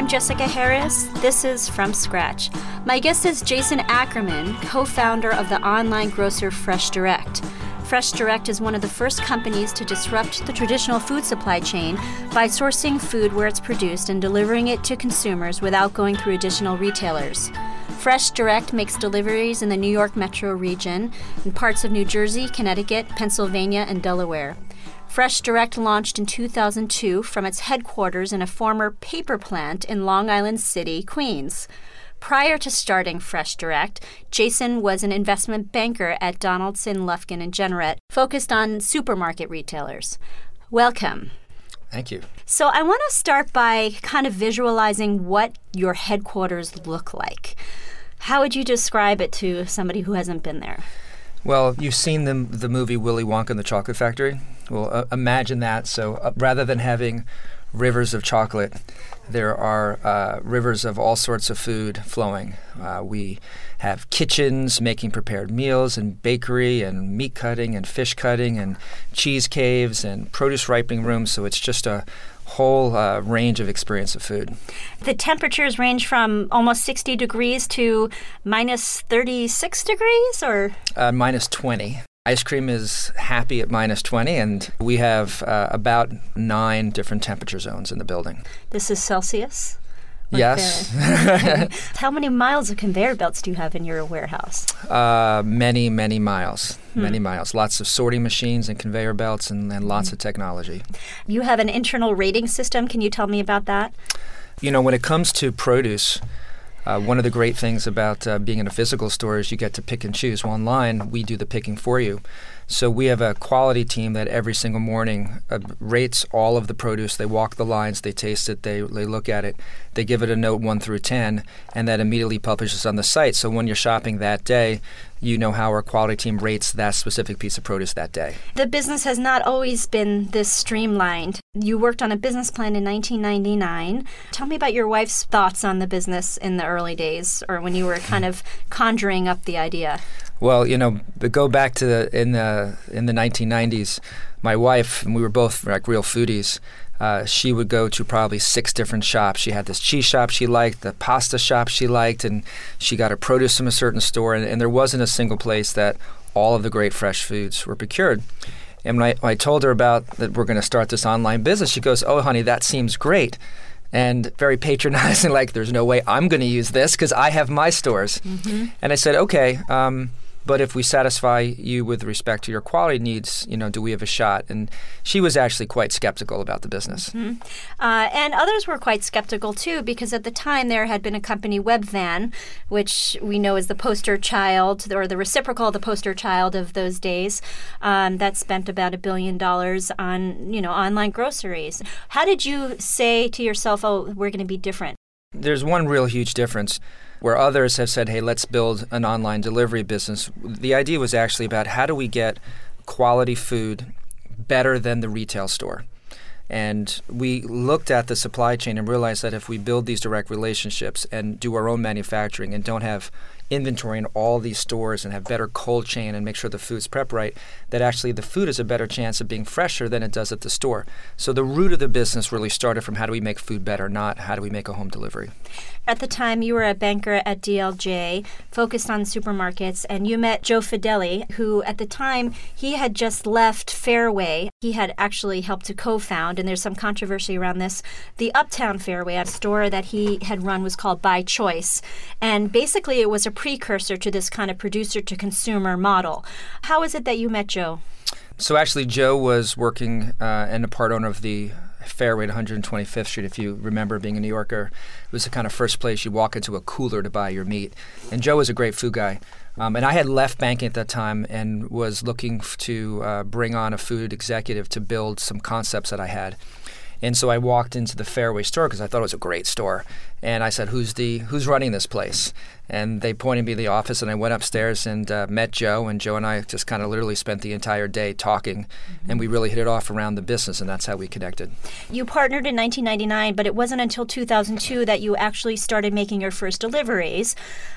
I'm Jessica Harris. This is From Scratch. My guest is Jason Ackerman, co founder of the online grocer Fresh Direct. Fresh Direct is one of the first companies to disrupt the traditional food supply chain by sourcing food where it's produced and delivering it to consumers without going through additional retailers. Fresh Direct makes deliveries in the New York metro region and parts of New Jersey, Connecticut, Pennsylvania, and Delaware. Fresh Direct launched in 2002 from its headquarters in a former paper plant in Long Island City, Queens. Prior to starting Fresh Direct, Jason was an investment banker at Donaldson, Lufkin, and Jenrette, focused on supermarket retailers. Welcome. Thank you. So, I want to start by kind of visualizing what your headquarters look like. How would you describe it to somebody who hasn't been there? Well, you've seen the, the movie Willy Wonka and the Chocolate Factory. Well, uh, imagine that. So, uh, rather than having rivers of chocolate. There are uh, rivers of all sorts of food flowing. Uh, we have kitchens making prepared meals, and bakery, and meat cutting, and fish cutting, and cheese caves, and produce ripening rooms. So it's just a whole uh, range of experience of food. The temperatures range from almost 60 degrees to minus 36 degrees, or uh, minus 20. Ice cream is happy at minus 20, and we have uh, about nine different temperature zones in the building. This is Celsius? Yes. How many miles of conveyor belts do you have in your warehouse? Uh, many, many miles. Hmm. Many miles. Lots of sorting machines and conveyor belts, and, and lots hmm. of technology. You have an internal rating system. Can you tell me about that? You know, when it comes to produce, uh, one of the great things about uh, being in a physical store is you get to pick and choose. Well, online, we do the picking for you. So we have a quality team that every single morning uh, rates all of the produce. They walk the lines, they taste it, they, they look at it, they give it a note 1 through 10, and that immediately publishes on the site. So when you're shopping that day, you know how our quality team rates that specific piece of produce that day. The business has not always been this streamlined. You worked on a business plan in 1999. Tell me about your wife's thoughts on the business in the early days or when you were kind of conjuring up the idea. Well, you know, go back to the, in the in the 1990s, my wife and we were both like real foodies. Uh, she would go to probably six different shops. She had this cheese shop she liked, the pasta shop she liked, and she got her produce from a certain store. And, and there wasn't a single place that all of the great fresh foods were procured. And when I, when I told her about that we're going to start this online business, she goes, "Oh, honey, that seems great." and very patronizing, like, there's no way I'm going to use this because I have my stores. Mm-hmm. And I said, okay, um, but if we satisfy you with respect to your quality needs, you know, do we have a shot? And she was actually quite skeptical about the business. Mm-hmm. Uh, and others were quite skeptical too, because at the time there had been a company, Webvan, which we know is the poster child or the reciprocal the poster child of those days, um, that spent about a billion dollars on, you know, online groceries. How did you say to yourself, oh, we're going to be different? There's one real huge difference where others have said, hey, let's build an online delivery business. The idea was actually about how do we get quality food better than the retail store. And we looked at the supply chain and realized that if we build these direct relationships and do our own manufacturing and don't have inventory in all these stores and have better cold chain and make sure the food's prepped right, that actually the food has a better chance of being fresher than it does at the store. So the root of the business really started from how do we make food better, not how do we make a home delivery. At the time, you were a banker at DLJ, focused on supermarkets, and you met Joe Fedele, who at the time he had just left Fairway. He had actually helped to co-found, and there's some controversy around this. The Uptown Fairway, a store that he had run, was called By Choice, and basically it was a precursor to this kind of producer to consumer model. How is it that you met Joe? So actually, Joe was working uh, and a part owner of the Fairway at 125th Street. If you remember being a New Yorker, it was the kind of first place you walk into a cooler to buy your meat. And Joe was a great food guy. Um, and I had left banking at that time and was looking to uh, bring on a food executive to build some concepts that I had. And so I walked into the Fairway store because I thought it was a great store. And I said, "Who's the who's running this place?" And they pointed me to the office, and I went upstairs and uh, met Joe. And Joe and I just kind of literally spent the entire day talking, mm-hmm. and we really hit it off around the business, and that's how we connected. You partnered in 1999, but it wasn't until 2002 that you actually started making your first deliveries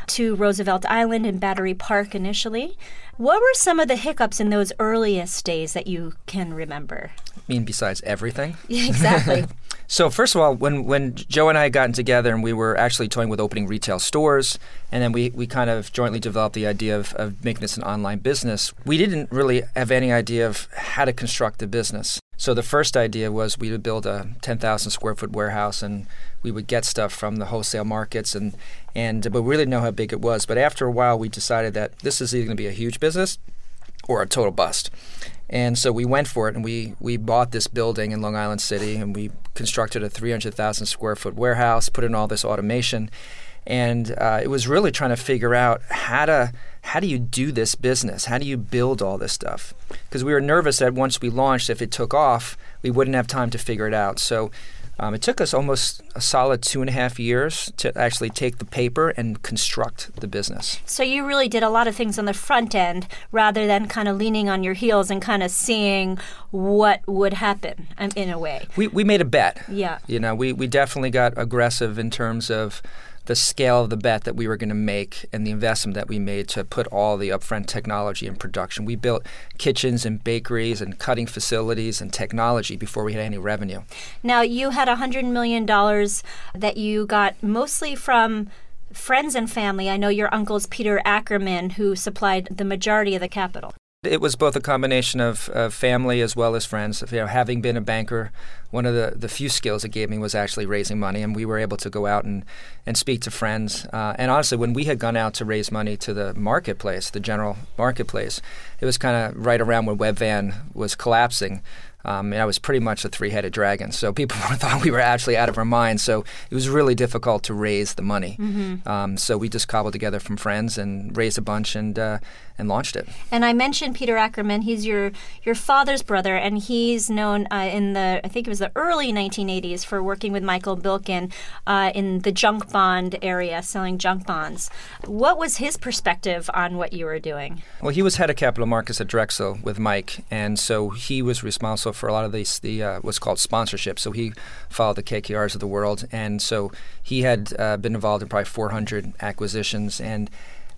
to Roosevelt Island and Battery Park initially. What were some of the hiccups in those earliest days that you can remember? I mean, besides everything? Yeah, exactly. So first of all, when when Joe and I had gotten together and we were actually toying with opening retail stores, and then we, we kind of jointly developed the idea of, of making this an online business, we didn't really have any idea of how to construct the business. So the first idea was we would build a 10,000 square foot warehouse and we would get stuff from the wholesale markets and and but we really didn't know how big it was. But after a while, we decided that this is either going to be a huge business or a total bust. And so we went for it, and we we bought this building in Long Island City, and we constructed a 300,000 square foot warehouse, put in all this automation, and uh, it was really trying to figure out how to how do you do this business? How do you build all this stuff? Because we were nervous that once we launched, if it took off, we wouldn't have time to figure it out. So um, it took us almost a solid two and a half years to actually take the paper and construct the business. So you really did a lot of things on the front end rather than kind of leaning on your heels and kind of seeing what would happen um, in a way. We, we made a bet. Yeah. You know, we, we definitely got aggressive in terms of the scale of the bet that we were going to make and the investment that we made to put all the upfront technology in production. We built kitchens and bakeries and cutting facilities and technology before we had any revenue. Now, you had $100 million that you got mostly from friends and family. I know your uncle's Peter Ackerman, who supplied the majority of the capital. It was both a combination of, of family as well as friends. You know, having been a banker, one of the, the few skills it gave me was actually raising money, and we were able to go out and, and speak to friends. Uh, and honestly, when we had gone out to raise money to the marketplace, the general marketplace, it was kind of right around when Webvan was collapsing. Um, and I was pretty much a three-headed dragon. So people thought we were actually out of our minds. So it was really difficult to raise the money. Mm-hmm. Um, so we just cobbled together from friends and raised a bunch and uh, and launched it. And I mentioned Peter Ackerman. He's your your father's brother, and he's known uh, in the I think it was the early 1980s for working with Michael Milken uh, in the junk bond area, selling junk bonds. What was his perspective on what you were doing? Well, he was head of capital markets at Drexel with Mike, and so he was responsible for a lot of these the uh, what's called sponsorship. So he followed the KKRs of the world, and so he had uh, been involved in probably 400 acquisitions and.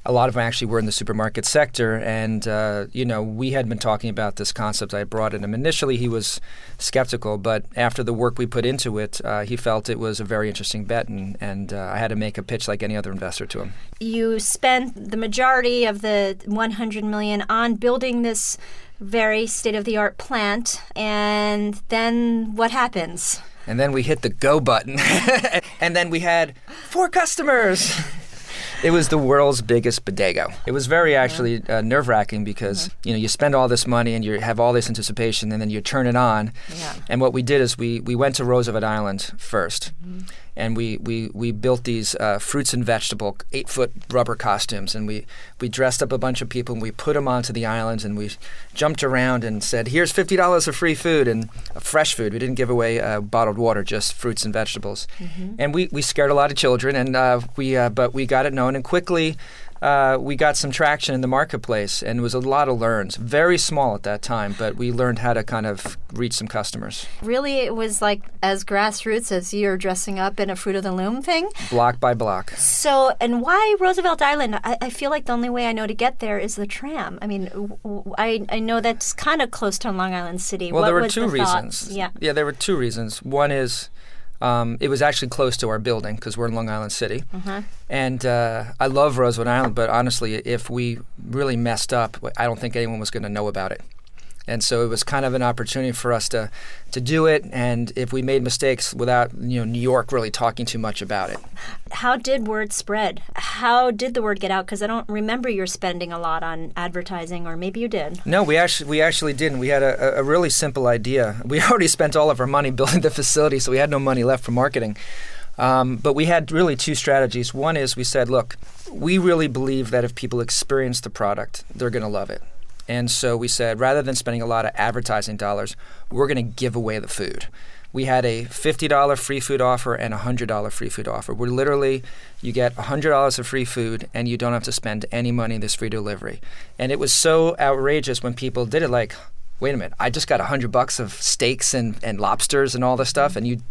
A lot of them actually were in the supermarket sector, and uh, you know we had been talking about this concept. I brought it him initially; he was skeptical, but after the work we put into it, uh, he felt it was a very interesting bet, and, and uh, I had to make a pitch like any other investor to him. You spent the majority of the 100 million on building this very state of the art plant. And then what happens? And then we hit the go button. and then we had four customers. it was the world's biggest bodega. It was very actually uh, nerve wracking because you know you spend all this money and you have all this anticipation and then you turn it on. Yeah. And what we did is we we went to Roosevelt Island 1st mm-hmm and we, we, we built these uh, fruits and vegetable eight foot rubber costumes and we, we dressed up a bunch of people and we put them onto the islands and we jumped around and said here's $50 of free food and uh, fresh food we didn't give away uh, bottled water just fruits and vegetables mm-hmm. and we, we scared a lot of children and uh, we uh, but we got it known and quickly uh, we got some traction in the marketplace, and it was a lot of learns. Very small at that time, but we learned how to kind of reach some customers. Really, it was like as grassroots as you're dressing up in a Fruit of the Loom thing? Block by block. So, and why Roosevelt Island? I, I feel like the only way I know to get there is the tram. I mean, I, I know that's kind of close to Long Island City. Well, what there were two the reasons. Yeah. Yeah, there were two reasons. One is um, it was actually close to our building because we're in Long Island City. Uh-huh. And uh, I love Roosevelt Island, but honestly, if we really messed up, I don't think anyone was going to know about it. And so it was kind of an opportunity for us to, to do it. And if we made mistakes without you know New York really talking too much about it. How did word spread? How did the word get out? Because I don't remember you're spending a lot on advertising, or maybe you did. No, we actually we actually didn't. We had a, a really simple idea. We already spent all of our money building the facility, so we had no money left for marketing. Um, but we had really two strategies. One is we said, look, we really believe that if people experience the product, they're going to love it. And so we said, rather than spending a lot of advertising dollars, we're going to give away the food. We had a $50 free food offer and a $100 free food offer. Where literally, you get $100 of free food and you don't have to spend any money in this free delivery. And it was so outrageous when people did it like, wait a minute, I just got 100 bucks of steaks and, and lobsters and all this stuff, and you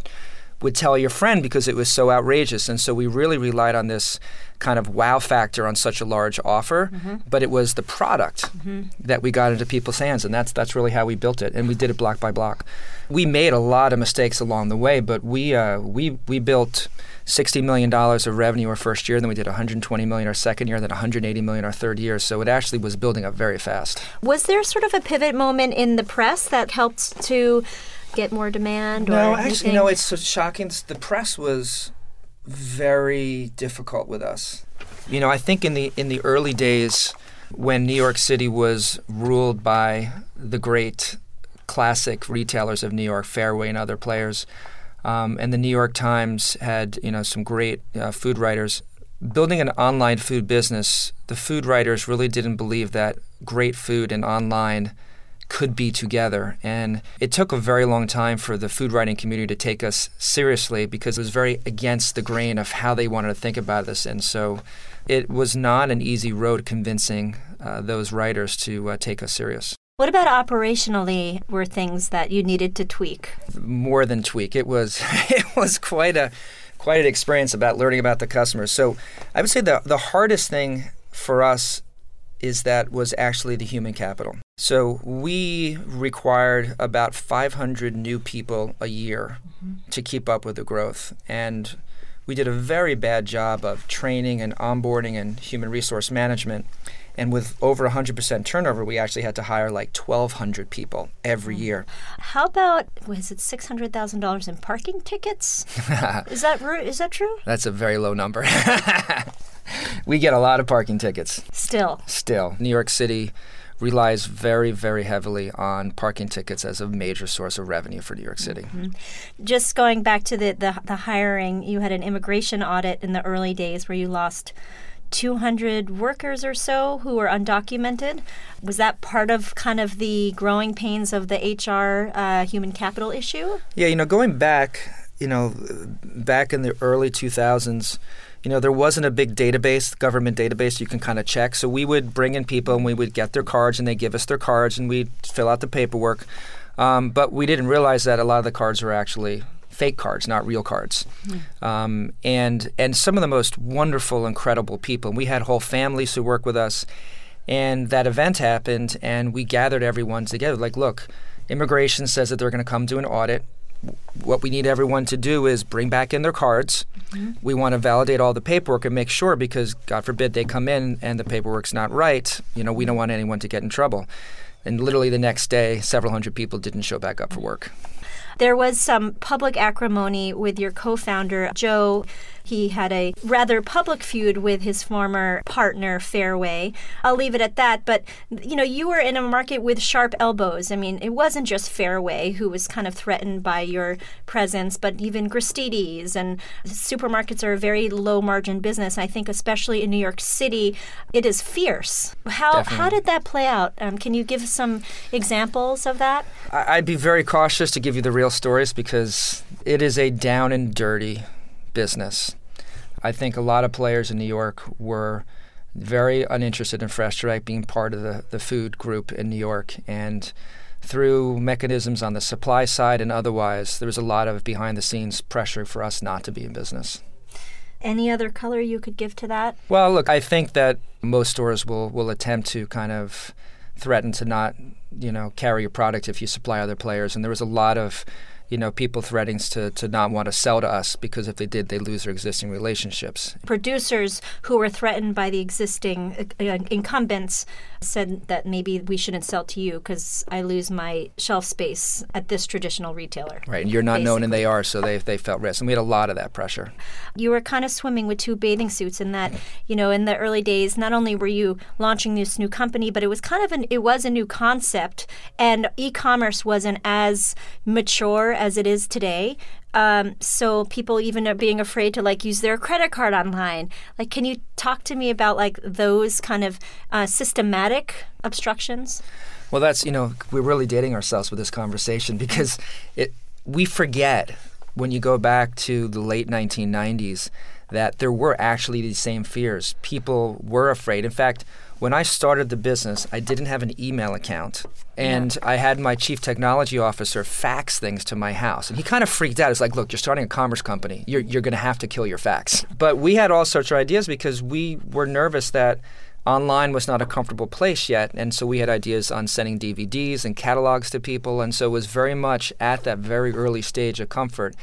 would tell your friend because it was so outrageous. And so we really relied on this kind of wow factor on such a large offer, mm-hmm. but it was the product mm-hmm. that we got into people's hands, and that's that's really how we built it, and we did it block by block. We made a lot of mistakes along the way, but we uh, we we built. $60 million of revenue our first year, then we did 120 million our second year, then 180 million our third year. So it actually was building up very fast. Was there sort of a pivot moment in the press that helped to get more demand? No, or actually, no. It's so shocking. The press was very difficult with us. You know, I think in the in the early days when New York City was ruled by the great classic retailers of New York, Fairway and other players, um, and the New York Times had you know some great uh, food writers. Building an online food business, the food writers really didn't believe that great food and online could be together. And it took a very long time for the food writing community to take us seriously because it was very against the grain of how they wanted to think about this. And so it was not an easy road convincing uh, those writers to uh, take us serious. What about operationally were things that you needed to tweak? More than tweak. It was it was quite a quite an experience about learning about the customers. So I would say the the hardest thing for us is that was actually the human capital. So we required about 500 new people a year mm-hmm. to keep up with the growth. And we did a very bad job of training and onboarding and human resource management. And with over 100% turnover, we actually had to hire like 1,200 people every mm. year. How about, was it $600,000 in parking tickets? is, that, is that true? That's a very low number. we get a lot of parking tickets. Still. Still. New York City relies very, very heavily on parking tickets as a major source of revenue for New York City. Mm-hmm. Just going back to the, the, the hiring, you had an immigration audit in the early days where you lost 200 workers or so who were undocumented. Was that part of kind of the growing pains of the HR uh, human capital issue? Yeah, you know, going back, you know, back in the early 2000s, you know, there wasn't a big database, government database you can kind of check. So we would bring in people and we would get their cards and they give us their cards and we'd fill out the paperwork. Um, but we didn't realize that a lot of the cards were actually fake cards, not real cards. Mm. Um, and and some of the most wonderful, incredible people. And we had whole families who work with us. And that event happened, and we gathered everyone together. Like, look, immigration says that they're going to come do an audit what we need everyone to do is bring back in their cards. Mm-hmm. We want to validate all the paperwork and make sure because God forbid they come in and the paperwork's not right. You know, we don't want anyone to get in trouble. And literally the next day, several hundred people didn't show back up for work. There was some public acrimony with your co founder, Joe he had a rather public feud with his former partner, Fairway. I'll leave it at that. But, you know, you were in a market with sharp elbows. I mean, it wasn't just Fairway who was kind of threatened by your presence, but even Gristedes and supermarkets are a very low margin business. I think, especially in New York City, it is fierce. How, how did that play out? Um, can you give some examples of that? I'd be very cautious to give you the real stories because it is a down and dirty business. I think a lot of players in New York were very uninterested in Fresh Direct being part of the, the food group in New York. And through mechanisms on the supply side and otherwise, there was a lot of behind the scenes pressure for us not to be in business. Any other color you could give to that? Well, look, I think that most stores will, will attempt to kind of threaten to not, you know, carry your product if you supply other players. And there was a lot of you know, people threatening to, to not want to sell to us because if they did, they lose their existing relationships. Producers who were threatened by the existing uh, uh incumbents said that maybe we shouldn't sell to you because I lose my shelf space at this traditional retailer. Right, and you're not basically. known and they are, so they, they felt risk. And we had a lot of that pressure. You were kind of swimming with two bathing suits in that, you know, in the early days, not only were you launching this new company, but it was kind of an, it was a new concept and e-commerce wasn't as mature as it is today. Um, so people even are being afraid to like use their credit card online. Like, can you talk to me about like those kind of uh, systematic obstructions? Well, that's you know we're really dating ourselves with this conversation because it we forget when you go back to the late 1990s that there were actually these same fears. People were afraid. In fact, when I started the business, I didn't have an email account. And I had my chief technology officer fax things to my house. And he kind of freaked out. It's like, look, you're starting a commerce company. You're, you're going to have to kill your fax. But we had all sorts of ideas because we were nervous that online was not a comfortable place yet. And so we had ideas on sending DVDs and catalogs to people. And so it was very much at that very early stage of comfort.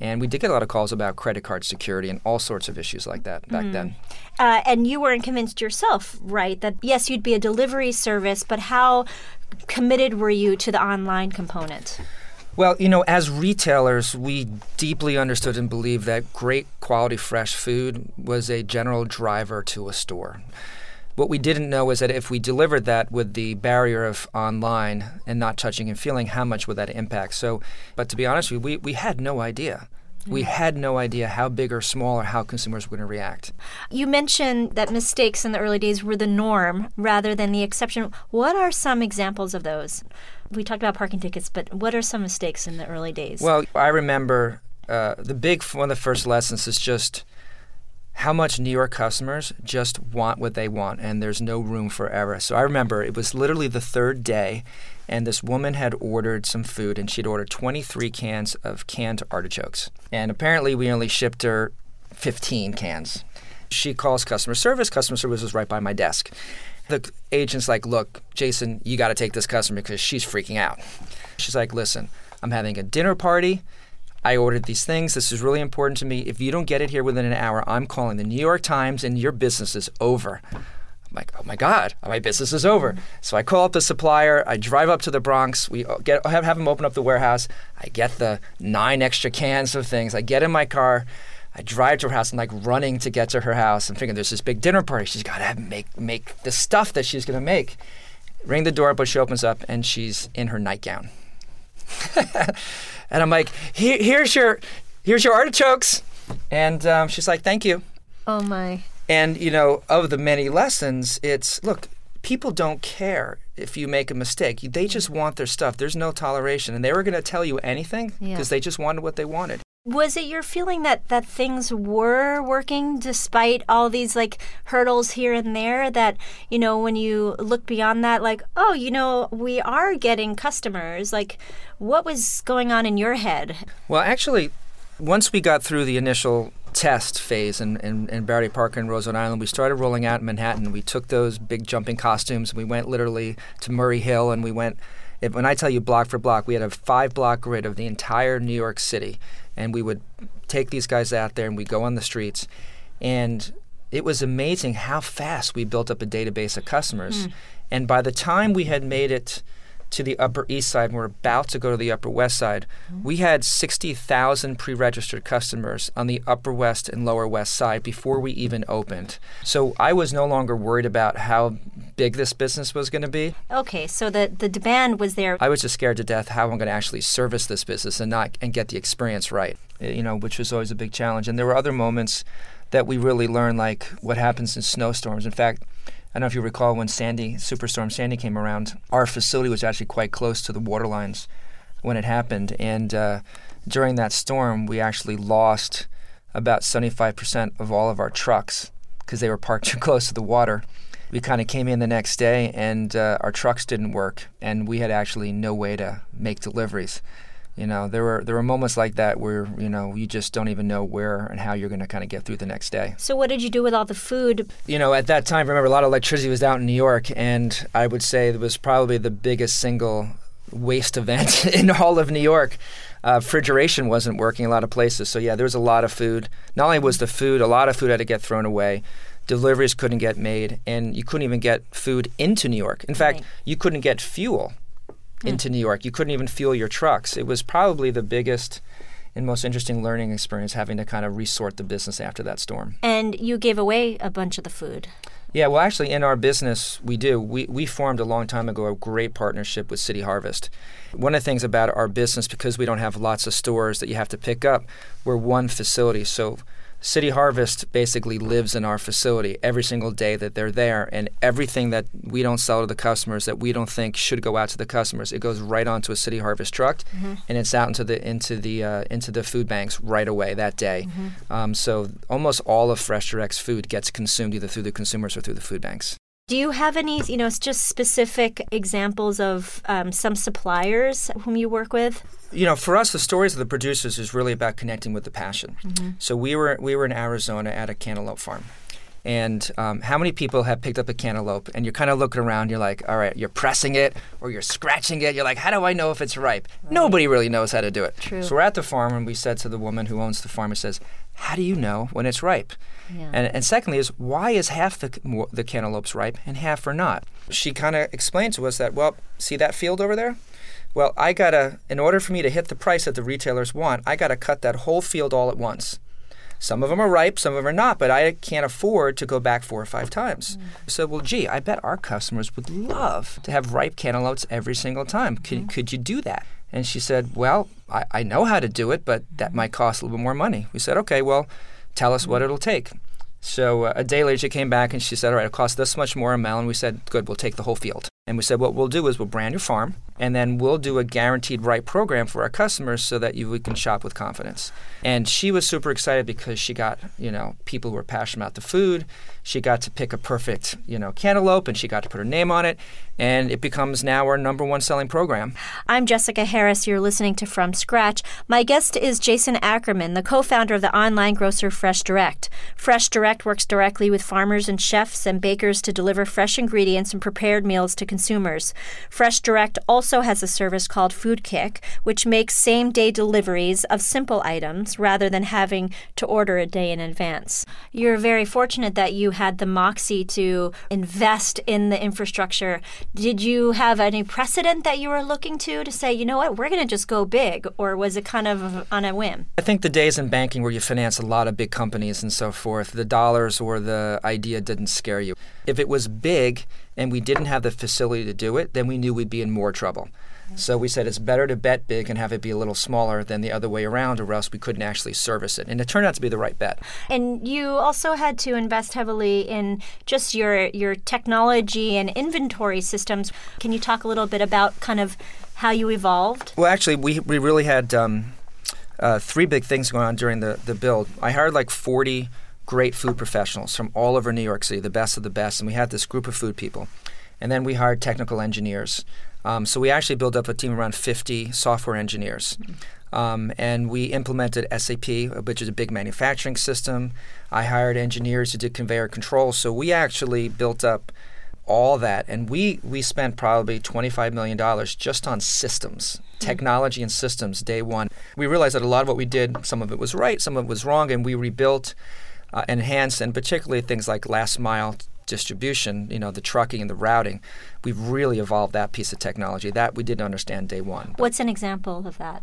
And we did get a lot of calls about credit card security and all sorts of issues like that back then. Uh, and you weren't convinced yourself, right? That yes, you'd be a delivery service, but how committed were you to the online component? Well, you know, as retailers, we deeply understood and believed that great quality fresh food was a general driver to a store. What we didn't know is that if we delivered that with the barrier of online and not touching and feeling, how much would that impact? So, but to be honest we, we had no idea. We had no idea how big or small or how consumers were going to react. You mentioned that mistakes in the early days were the norm rather than the exception. What are some examples of those? We talked about parking tickets, but what are some mistakes in the early days? Well, I remember uh, the big one of the first lessons is just how much New York customers just want what they want, and there's no room for error. So I remember it was literally the third day, and this woman had ordered some food, and she'd ordered 23 cans of canned artichokes. And apparently, we only shipped her 15 cans. She calls customer service. Customer service was right by my desk. The agent's like, Look, Jason, you got to take this customer because she's freaking out. She's like, Listen, I'm having a dinner party. I ordered these things. This is really important to me. If you don't get it here within an hour, I'm calling the New York Times and your business is over. I'm like, oh my God, my business is over. So I call up the supplier. I drive up to the Bronx. We get have, have them open up the warehouse. I get the nine extra cans of things. I get in my car. I drive to her house. I'm like running to get to her house. I'm thinking there's this big dinner party. She's got to make make the stuff that she's going to make. Ring the door, but She opens up and she's in her nightgown. and I'm like, Here, here's your here's your artichokes. And um, she's like, thank you. oh my. And you know, of the many lessons, it's look, people don't care if you make a mistake. They just want their stuff. There's no toleration, and they were going to tell you anything because Yeah. they just wanted what they wanted. Was it your feeling that that things were working despite all these like hurdles here and there that you know when you look beyond that like oh you know we are getting customers like what was going on in your head Well, actually, once we got through the initial test phase in, in, in Battery Park and Roosevelt Island, we started rolling out in Manhattan. We took those big jumping costumes. We went literally to Murray Hill, and we went. If, when I tell you block for block, we had a five block grid of the entire New York City, and we would take these guys out there and we go on the streets, and it was amazing how fast we built up a database of customers. Hmm. And by the time we had made it to the Upper East Side and we're about to go to the Upper West Side, we had 60,000 pre registered customers on the Upper West and Lower West Side before we even opened. So I was no longer worried about how big this business was going to be. okay so the the demand was there I was just scared to death how I'm going to actually service this business and not and get the experience right. uh, You know, which was always a big challenge. And there were other moments that we really learned, like what happens in snowstorms. In fact, I don't know if you recall when Sandy, Superstorm Sandy came around, our facility was actually quite close to the water lines when it happened. And uh, during that storm, we actually lost about 75% of all of our trucks because they were parked too close to the water. We kind of came in the next day and uh, our trucks didn't work, and we had actually no way to make deliveries. You know, there were there were moments like that where you know you just don't even know where and how you're going to kind of get through the next day. so what did you do with all the food You know, at that time, remember a lot of electricity was out in New York, and I would say it was probably the biggest single waste event in all of New York. Uh, refrigeration wasn't working a lot of places, so yeah, there was a lot of food. Not only was the food, a lot of food had to get thrown away. Deliveries couldn't get made, and you couldn't even get food into New York. In fact, Right. you couldn't get fuel into New York. You couldn't even fuel your trucks. It was probably the biggest and most interesting learning experience having to kind of resort the business after that storm. and you gave away a bunch of the food Yeah, well, actually, in our business, we do. We, we formed a long time ago a great partnership with City Harvest. One of the things about our business, because we don't have lots of stores that you have to pick up, we're one facility. So City Harvest basically lives in our facility every single day that they're there, and everything that we don't sell to the customers that we don't think should go out to the customers, it goes right onto a City Harvest truck, and it's out into the into the uh, into the food banks right away that day. Um, so almost all of Fresh Direct's food gets consumed either through the consumers or through the food banks. Do you have any, you know, just specific examples of um, some suppliers whom you work with? You know, for us, the stories of the producers is really about connecting with the passion. Mm-hmm. So we were we were in Arizona at a cantaloupe farm, and um, how many people have picked up a cantaloupe and you're kind of looking around, you're like, all right, you're pressing it or you're scratching it. You're like, how do I know if it's ripe? Right. Nobody really knows how to do it. True. So we're at the farm and we said to the woman who owns the farm, it says, how do you know when it's ripe? Yeah. And, and secondly is why is half the, the cantaloupes ripe and half are not? She kind of explained to us that, well, see that field over there? Well, I gotta, in order for me to hit the price that the retailers want, I gotta cut that whole field all at once. Some of them are ripe, some of them are not, but I can't afford to go back four or five times. Mm. I said, well, gee, I bet our customers would love to have ripe cantaloupes every single time. Could, mm. could you do that? And she said, well, I, I know how to do it, but that might cost a little bit more money. We said, okay, well, tell us what mm. it'll take. So uh, a day later, she came back and she said, all right, it'll cost this much more a melon. We said, good, we'll take the whole field. And we said, what we'll do is we'll brand your farm, and then we'll do a guaranteed right program for our customers so that you we can shop with confidence. And she was super excited because she got, you know, people who were passionate about the food. She got to pick a perfect, you know, cantaloupe, and she got to put her name on it, and it becomes now our number one selling program. I'm Jessica Harris. You're listening to From Scratch. My guest is Jason Ackerman, the co-founder of the online grocer Fresh Direct. Fresh Direct works directly with farmers and chefs and bakers to deliver fresh ingredients and prepared meals to consumers. Fresh Direct also has a service called Food Kick, which makes same day deliveries of simple items rather than having to order a day in advance. You're very fortunate that you had the moxie to invest in the infrastructure. Did you have any precedent that you were looking to to say, you know what, we're going to just go big, or was it kind of on a whim? I think the days in banking where you finance a lot of big companies and so forth, the dollars or the idea didn't scare you. If it was big, and we didn't have the facility to do it, then we knew we'd be in more trouble. So we said it's better to bet big and have it be a little smaller than the other way around, or else we couldn't actually service it. And it turned out to be the right bet. And you also had to invest heavily in just your your technology and inventory systems. Can you talk a little bit about kind of how you evolved? Well, actually, we we really had um, uh, three big things going on during the the build. I hired like forty great food professionals from all over New York City, the best of the best. And we had this group of food people. And then we hired technical engineers. Um, so we actually built up a team around 50 software engineers. Um, and we implemented SAP, which is a big manufacturing system. I hired engineers who did conveyor control. So we actually built up all that. And we, we spent probably $25 million just on systems, mm-hmm. technology and systems day one. We realized that a lot of what we did, some of it was right, some of it was wrong, and we rebuilt uh, enhanced, and particularly things like last mile distribution, you know, the trucking and the routing, we've really evolved that piece of technology. That we didn't understand day one. What's an example of that?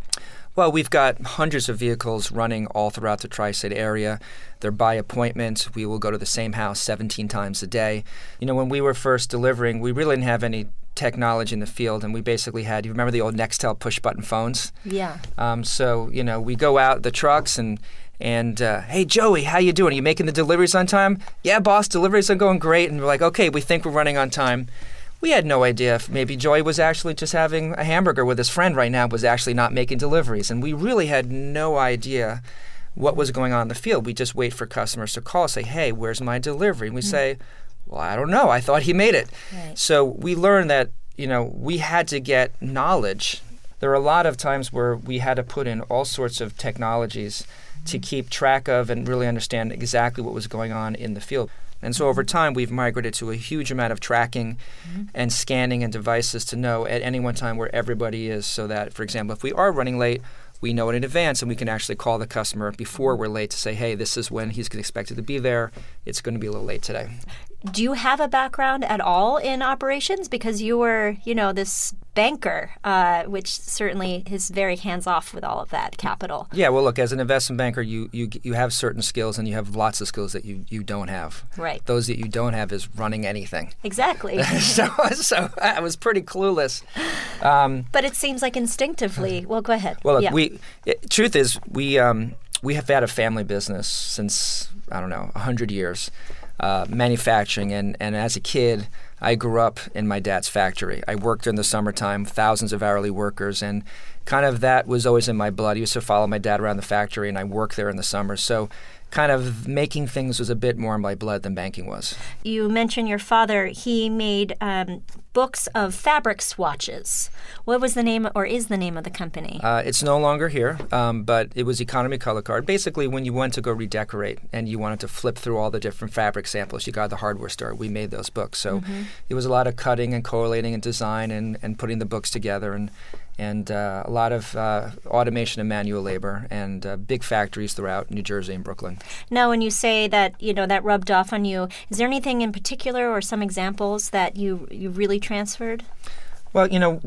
Well, we've got hundreds of vehicles running all throughout the tri state area. They're by appointment. We will go to the same house 17 times a day. You know, when we were first delivering, we really didn't have any technology in the field, and we basically had. You remember the old Nextel push button phones? Yeah. Um, so you know, we go out the trucks and and uh, hey Joey, how you doing? Are you making the deliveries on time? Yeah, boss, deliveries are going great. And we're like, okay, we think we're running on time. We had no idea if maybe Joey was actually just having a hamburger with his friend right now, was actually not making deliveries, and we really had no idea what was going on in the field. We just wait for customers to call, say, hey, where's my delivery? And we mm-hmm. say, well, I don't know. I thought he made it. Right. So we learned that you know we had to get knowledge. There are a lot of times where we had to put in all sorts of technologies to keep track of and really understand exactly what was going on in the field. And so over mm-hmm. time, we've migrated to a huge amount of tracking mm-hmm. and scanning and devices to know at any one time where everybody is so that, for example, if we are running late, we know it in advance and we can actually call the customer before mm-hmm. we're late to say, hey, this is when he's expected to be there. It's going to be a little late today. Do you have a background at all in operations? Because you were, you know, this banker, uh, which certainly is very hands off with all of that capital. Yeah, well, look, as an investment banker, you, you you have certain skills and you have lots of skills that you, you don't have. Right. Those that you don't have is running anything. Exactly. so, so I was pretty clueless. Um, but it seems like instinctively. Well, go ahead. Well, look, yeah. we it, truth is we um, we have had a family business since I don't know hundred years uh, manufacturing. And, and as a kid, I grew up in my dad's factory. I worked in the summertime, thousands of hourly workers, and kind of that was always in my blood. I used to follow my dad around the factory, and I worked there in the summer. So kind of making things was a bit more in my blood than banking was. You mentioned your father. He made um, books of fabric swatches. What was the name, or is the name of the company? Uh, it's no longer here, um, but it was Economy Color Card. Basically, when you went to go redecorate and you wanted to flip through all the different fabric samples, you got the hardware store. We made those books, so mm-hmm. it was a lot of cutting and correlating and design and, and putting the books together and and uh, a lot of uh, automation and manual labor and uh, big factories throughout New Jersey and Brooklyn. Now, when you say that you know that rubbed off on you, is there anything in particular or some examples that you you really transferred? Well, you know,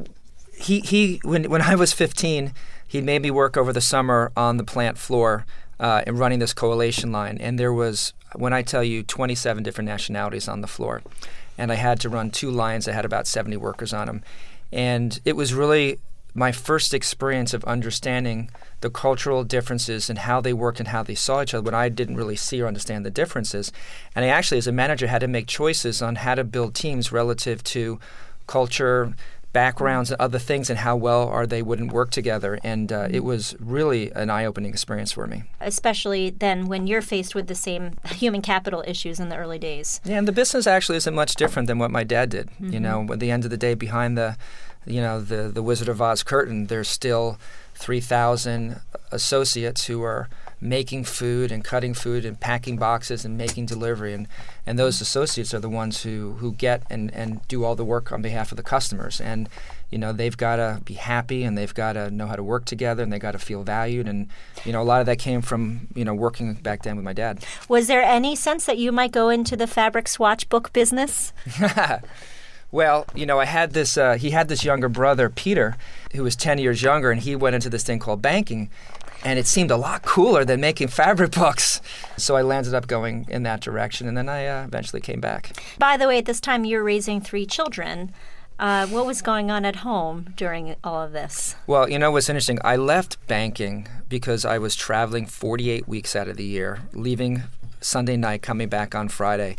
he he when when I was 15, he made me work over the summer on the plant floor uh, and running this coalition line, and there was when I tell you 27 different nationalities on the floor, and I had to run two lines that had about 70 workers on them. And it was really my first experience of understanding the cultural differences and how they worked and how they saw each other when I didn't really see or understand the differences. And I actually, as a manager, had to make choices on how to build teams relative to culture, backgrounds, and other things, and how well are they wouldn't work together. And uh, it was really an eye-opening experience for me. Especially then when you're faced with the same human capital issues in the early days. Yeah, and the business actually isn't much different than what my dad did. Mm-hmm. You know, at the end of the day, behind the you know the the Wizard of Oz curtain, there's still 3,000 associates who are making food and cutting food and packing boxes and making delivery. And and those associates are the ones who who get and and do all the work on behalf of the customers. And you know they've got to be happy and they've got to know how to work together and they got to feel valued. And you know a lot of that came from you know working back then with my dad. Was there any sense that you might go into the fabric swatch book business Well, you know, I had this. Uh, he had this younger brother, Peter, who was ten years younger, and he went into this thing called banking, and it seemed a lot cooler than making fabric books. So I landed up going in that direction, and then I uh, eventually came back. By the way, at this time you're raising three children. Uh, what was going on at home during all of this? Well, you know what's interesting? I left banking because I was traveling 48 weeks out of the year, leaving Sunday night, coming back on Friday.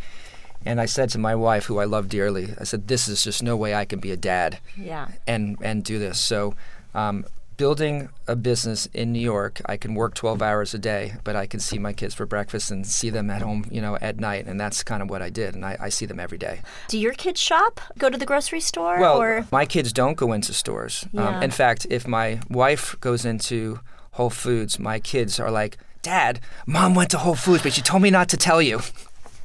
And I said to my wife, who I love dearly, I said, "This is just no way I can be a dad, yeah, and and do this." So, um, building a business in New York, I can work 12 hours a day, but I can see my kids for breakfast and see them at home, you know, at night, and that's kind of what I did, and I, I see them every day. Do your kids shop? Go to the grocery store? Well, or? my kids don't go into stores. Um, yeah. Um, in fact, if my wife goes into Whole Foods, my kids are like, "Dad, mom went to Whole Foods, but she told me not to tell you."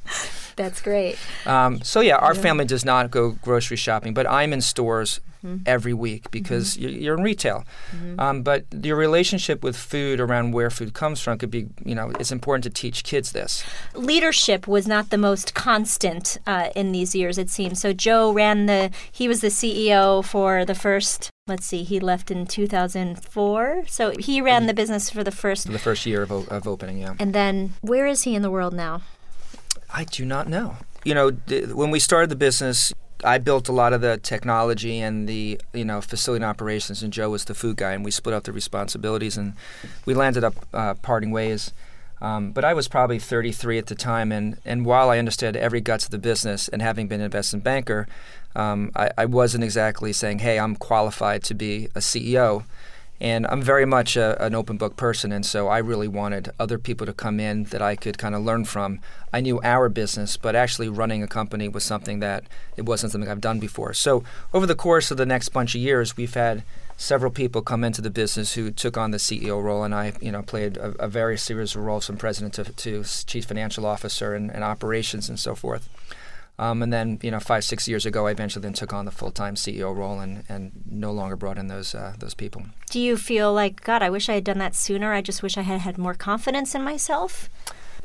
That's great. Um, so yeah, our yeah. family does not go grocery shopping, but I'm in stores mm-hmm. every week because mm-hmm. you're in retail. Mm-hmm. Um, but your relationship with food around where food comes from could be, you know, it's important to teach kids this. Leadership was not the most constant uh, in these years, it seems. So Joe ran the, he was the CEO for the first let's see, he left in 2004. So he ran the business for the first the first year of, of opening, yeah. And then where is he in the world now? I do not know. You know, when we started the business, I built a lot of the technology and the you know facility and operations, and Joe was the food guy, and we split up the responsibilities, and we landed up uh, parting ways. Um, but I was probably 33 at the time, and, and while I understood every guts of the business, and having been an investment banker, um, I, I wasn't exactly saying, "Hey, I'm qualified to be a CEO." And I'm very much a, an open book person, and so I really wanted other people to come in that I could kind of learn from. I knew our business, but actually running a company was something that it wasn't something I've done before. So over the course of the next bunch of years, we've had several people come into the business who took on the CEO role, and I, you know, played a, a very serious role from president to, to chief financial officer and, and operations and so forth. Um, and then, you know, five, six years ago, I eventually then took on the full time CEO role and, and no longer brought in those uh, those people. Do you feel like, God, I wish I had done that sooner? I just wish I had had more confidence in myself?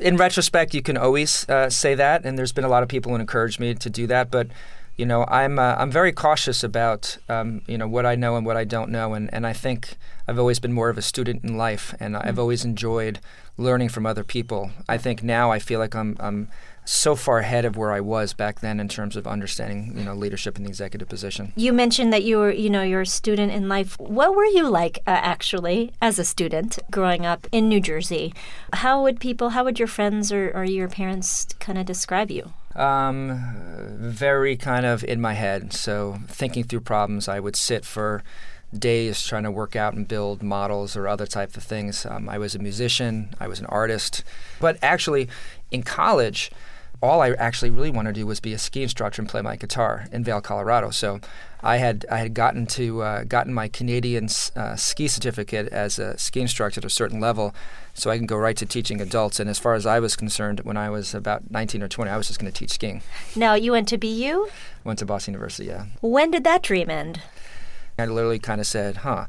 In retrospect, you can always uh, say that, and there's been a lot of people who encouraged me to do that. But you know, I'm uh, I'm very cautious about um, you know what I know and what I don't know, and, and I think I've always been more of a student in life, and mm-hmm. I've always enjoyed learning from other people. I think now I feel like I'm I'm so far ahead of where I was back then in terms of understanding, you know, leadership in the executive position. You mentioned that you were, you know, you're a student in life. What were you like uh, actually as a student growing up in New Jersey? How would people, how would your friends or, or your parents kind of describe you? Um, very kind of in my head. So thinking through problems, I would sit for days trying to work out and build models or other type of things. Um, I was a musician, I was an artist. But actually, in college, all I actually really wanted to do was be a ski instructor and play my guitar in Vail, Colorado. So I had I had gotten to uh, gotten my Canadian uh, ski certificate as a ski instructor at a certain level, so I can go right to teaching adults. And as far as I was concerned, when I was about 19 or 20, I was just going to teach skiing. Now you went to BU. Went to Boston University. Yeah. When did that dream end? I literally kind of said, "Huh,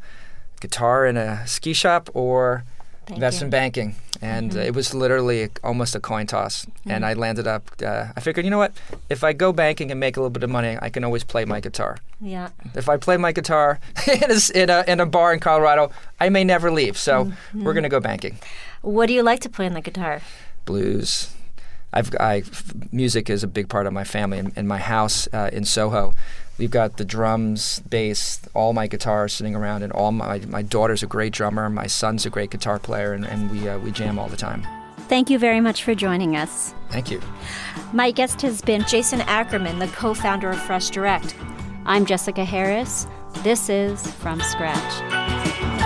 guitar in a ski shop or." Banking. investment banking, and Mm-hmm. uh, it was literally almost a coin toss. And Mm. I landed up. Uh, I figured, you know what? If I go banking and make a little bit of money, I can always play my guitar. Yeah. If I play my guitar in a, in a, in a bar in Colorado, I may never leave. So Mm-hmm. we're going to go banking. What do you like to play on the guitar? Blues. I've I, music is a big part of my family. In, in my house uh, in Soho, we've got the drums, bass, all my guitars sitting around, and all my my daughter's a great drummer. My son's a great guitar player, and, and we uh, we jam all the time. Thank you very much for joining us. Thank you. My guest has been Jason Ackerman, the co founder of Fresh Direct. I'm Jessica Harris. This is From Scratch.